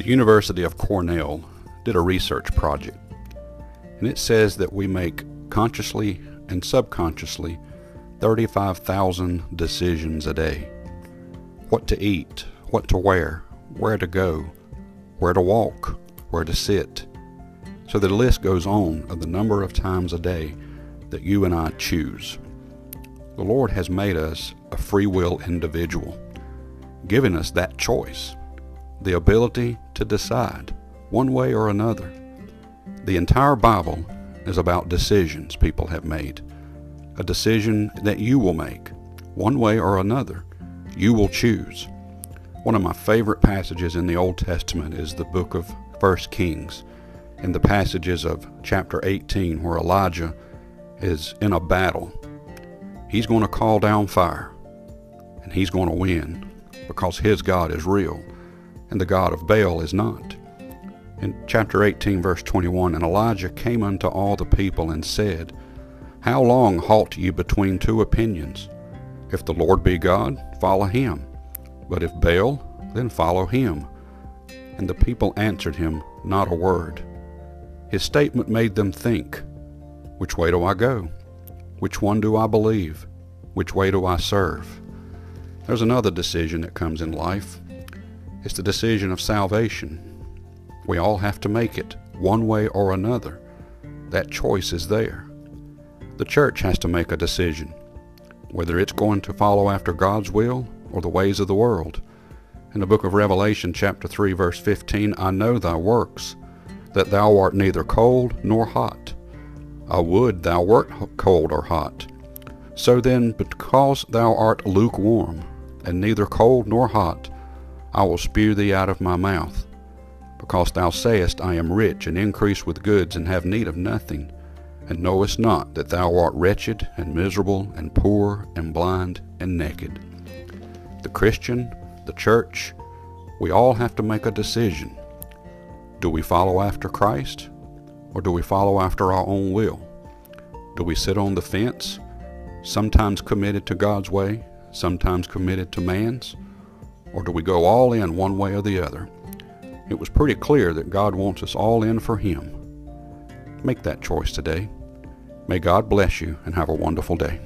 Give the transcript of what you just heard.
The University of Cornell did a research project, and it says that we make consciously and subconsciously 35,000 decisions a day. What to eat, what to wear, where to go, where to walk, where to sit. So the list goes on of the number of times a day that you and I choose. The Lord has made us a free will individual, giving us that choice, the ability to decide one way or another. The entire Bible is about decisions people have made, a decision that you will make, one way or another. You will choose. One of my favorite passages in the Old Testament is the book of 1 Kings, in the passages of chapter 18 where Elijah is in a battle. He's going to call down fire, and he's going to win because his God is real, and the God of Baal is not. In chapter 18, verse 21, And Elijah came unto all the people and said, How long halt ye between two opinions? If the Lord be God, follow him. But if Baal, then follow him. And the people answered him not a word. His statement made them think, Which way do I go? Which one do I believe? Which way do I serve? There's another decision that comes in life. It's the decision of salvation. We all have to make it, one way or another. That choice is there. The church has to make a decision, whether it's going to follow after God's will or the ways of the world. In the book of Revelation, chapter 3, verse 15, I know thy works, that thou art neither cold nor hot. I would thou wert cold or hot. So then, because thou art lukewarm, and neither cold nor hot, I will spew thee out of my mouth. Because thou sayest, I am rich, and increase with goods, and have need of nothing, and knowest not that thou art wretched, and miserable, and poor, and blind, and naked. The Christian, the church, we all have to make a decision. Do we follow after Christ, or do we follow after our own will? Do we sit on the fence, sometimes committed to God's way, sometimes committed to man's? Or do we go all in one way or the other? It was pretty clear that God wants us all in for Him. Make that choice today. May God bless you and have a wonderful day.